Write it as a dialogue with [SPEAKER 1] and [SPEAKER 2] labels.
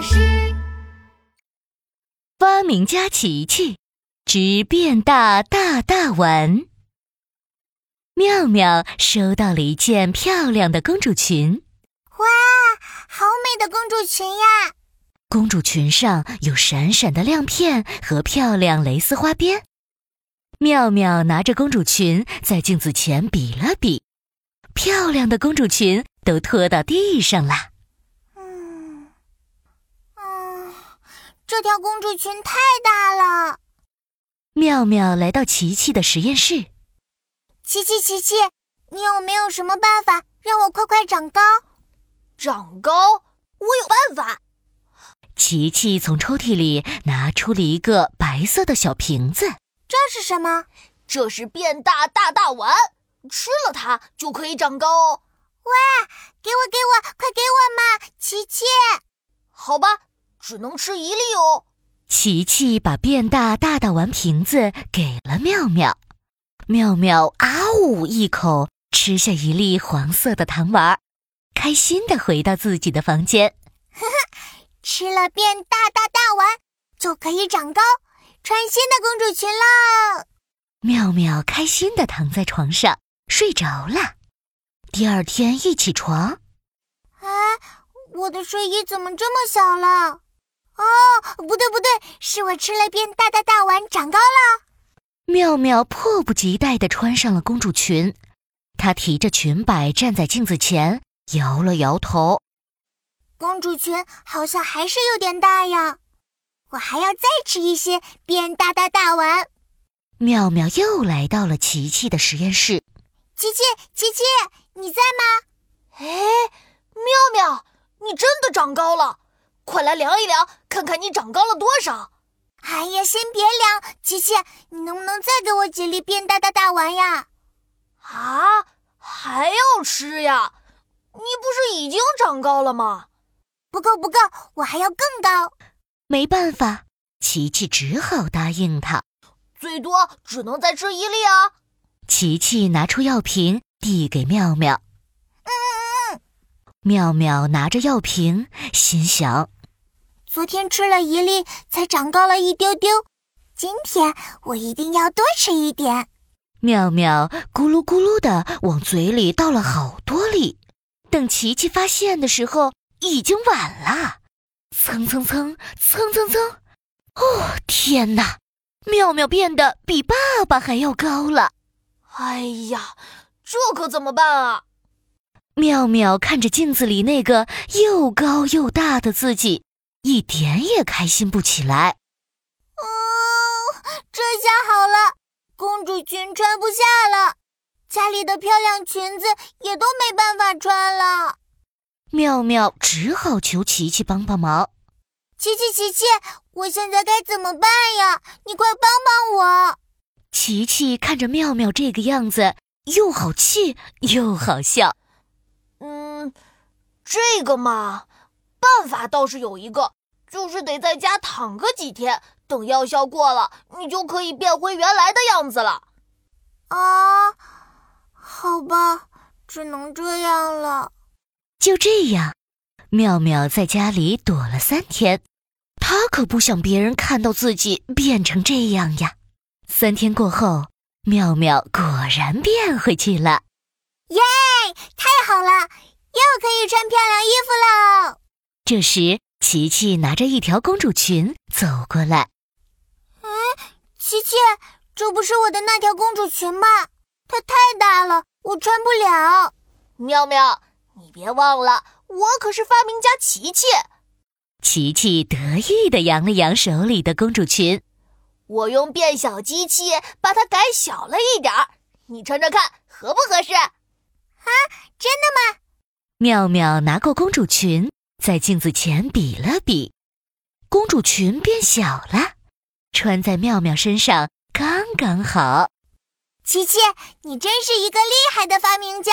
[SPEAKER 1] 巴士。
[SPEAKER 2] 发明家琪琪之变大大大玩。妙妙收到了一件漂亮的公主裙，
[SPEAKER 3] 哇，好美的公主裙呀！
[SPEAKER 2] 公主裙上有闪闪的亮片和漂亮蕾丝花边。妙妙拿着公主裙在镜子前比了比，漂亮的公主裙都拖到地上了。
[SPEAKER 3] 嗯，嗯，这条公主裙太大了。
[SPEAKER 2] 妙妙来到琪琪的实验室。
[SPEAKER 3] 琪琪，琪琪，你有没有什么办法让我快快长高？
[SPEAKER 4] 长高？我有办法。
[SPEAKER 2] 琪琪从抽屉里拿出了一个白色的小瓶子。
[SPEAKER 3] 这是什么？
[SPEAKER 4] 这是变大大大丸，吃了它就可以长高哦。
[SPEAKER 3] 哇，给我给我，快给我嘛！琪琪，
[SPEAKER 4] 好吧，只能吃一粒哦。
[SPEAKER 2] 琪琪把变大大大丸瓶子给了妙妙，妙妙啊呜一口吃下一粒黄色的糖丸，开心的回到自己的房间。
[SPEAKER 3] 呵呵，吃了变大大大丸就可以长高。穿新的公主裙喽！
[SPEAKER 2] 妙妙开心的躺在床上睡着了。第二天一起床，
[SPEAKER 3] 哎，我的睡衣怎么这么小了？哦，不对不对，是我吃了变大大大丸长高了。
[SPEAKER 2] 妙妙迫不及待的穿上了公主裙，她提着裙摆站在镜子前，摇了摇头。
[SPEAKER 3] 公主裙好像还是有点大呀。我还要再吃一些变大大大丸。
[SPEAKER 2] 妙妙又来到了琪琪的实验室。
[SPEAKER 3] 琪琪，琪琪，你在吗？
[SPEAKER 4] 哎，妙妙，你真的长高了！快来量一量，看看你长高了多少。
[SPEAKER 3] 哎呀，先别量，琪琪，你能不能再给我几粒变大的大丸呀？
[SPEAKER 4] 啊，还要吃呀？你不是已经长高了吗？
[SPEAKER 3] 不够，不够，我还要更高。
[SPEAKER 2] 没办法，琪琪只好答应他。
[SPEAKER 4] 最多只能再吃一粒啊！
[SPEAKER 2] 琪琪拿出药瓶递给妙妙。
[SPEAKER 3] 嗯嗯嗯。
[SPEAKER 2] 妙妙拿着药瓶，心想：
[SPEAKER 3] 昨天吃了一粒，才长高了一丢丢。今天我一定要多吃一点。
[SPEAKER 2] 妙妙咕噜咕噜的往嘴里倒了好多粒。等琪琪发现的时候，已经晚了。蹭蹭蹭蹭蹭蹭！哦，天哪！妙妙变得比爸爸还要高了。
[SPEAKER 4] 哎呀，这可怎么办啊？
[SPEAKER 2] 妙妙看着镜子里那个又高又大的自己，一点也开心不起来。
[SPEAKER 3] 嗯，这下好了，公主裙穿不下了，家里的漂亮裙子也都没办法穿了。
[SPEAKER 2] 妙妙只好求琪琪帮帮忙。
[SPEAKER 3] 琪琪，琪琪，我现在该怎么办呀？你快帮帮我！
[SPEAKER 2] 琪琪看着妙妙这个样子，又好气又好笑。
[SPEAKER 4] 嗯，这个嘛，办法倒是有一个，就是得在家躺个几天，等药效过了，你就可以变回原来的样子了。
[SPEAKER 3] 啊，好吧，只能这样了。
[SPEAKER 2] 就这样，妙妙在家里躲了三天，她可不想别人看到自己变成这样呀。三天过后，妙妙果然变回去了。
[SPEAKER 3] 耶，太好了，又可以穿漂亮！
[SPEAKER 2] 这时，琪琪拿着一条公主裙走过来。
[SPEAKER 3] 嗯，琪琪，这不是我的那条公主裙吗？它太大了，我穿不了。
[SPEAKER 4] 妙妙。你别忘了，我可是发明家琪琪。
[SPEAKER 2] 琪琪得意的扬了扬手里的公主裙。
[SPEAKER 4] 我用变小机器把它改小了一点儿，你穿穿看合不合适？啊，
[SPEAKER 3] 真的吗？
[SPEAKER 2] 妙妙拿过公主裙，在镜子前比了比，公主裙变小了，穿在妙妙身上刚刚好。
[SPEAKER 3] 琪琪，你真是一个厉害的发明家。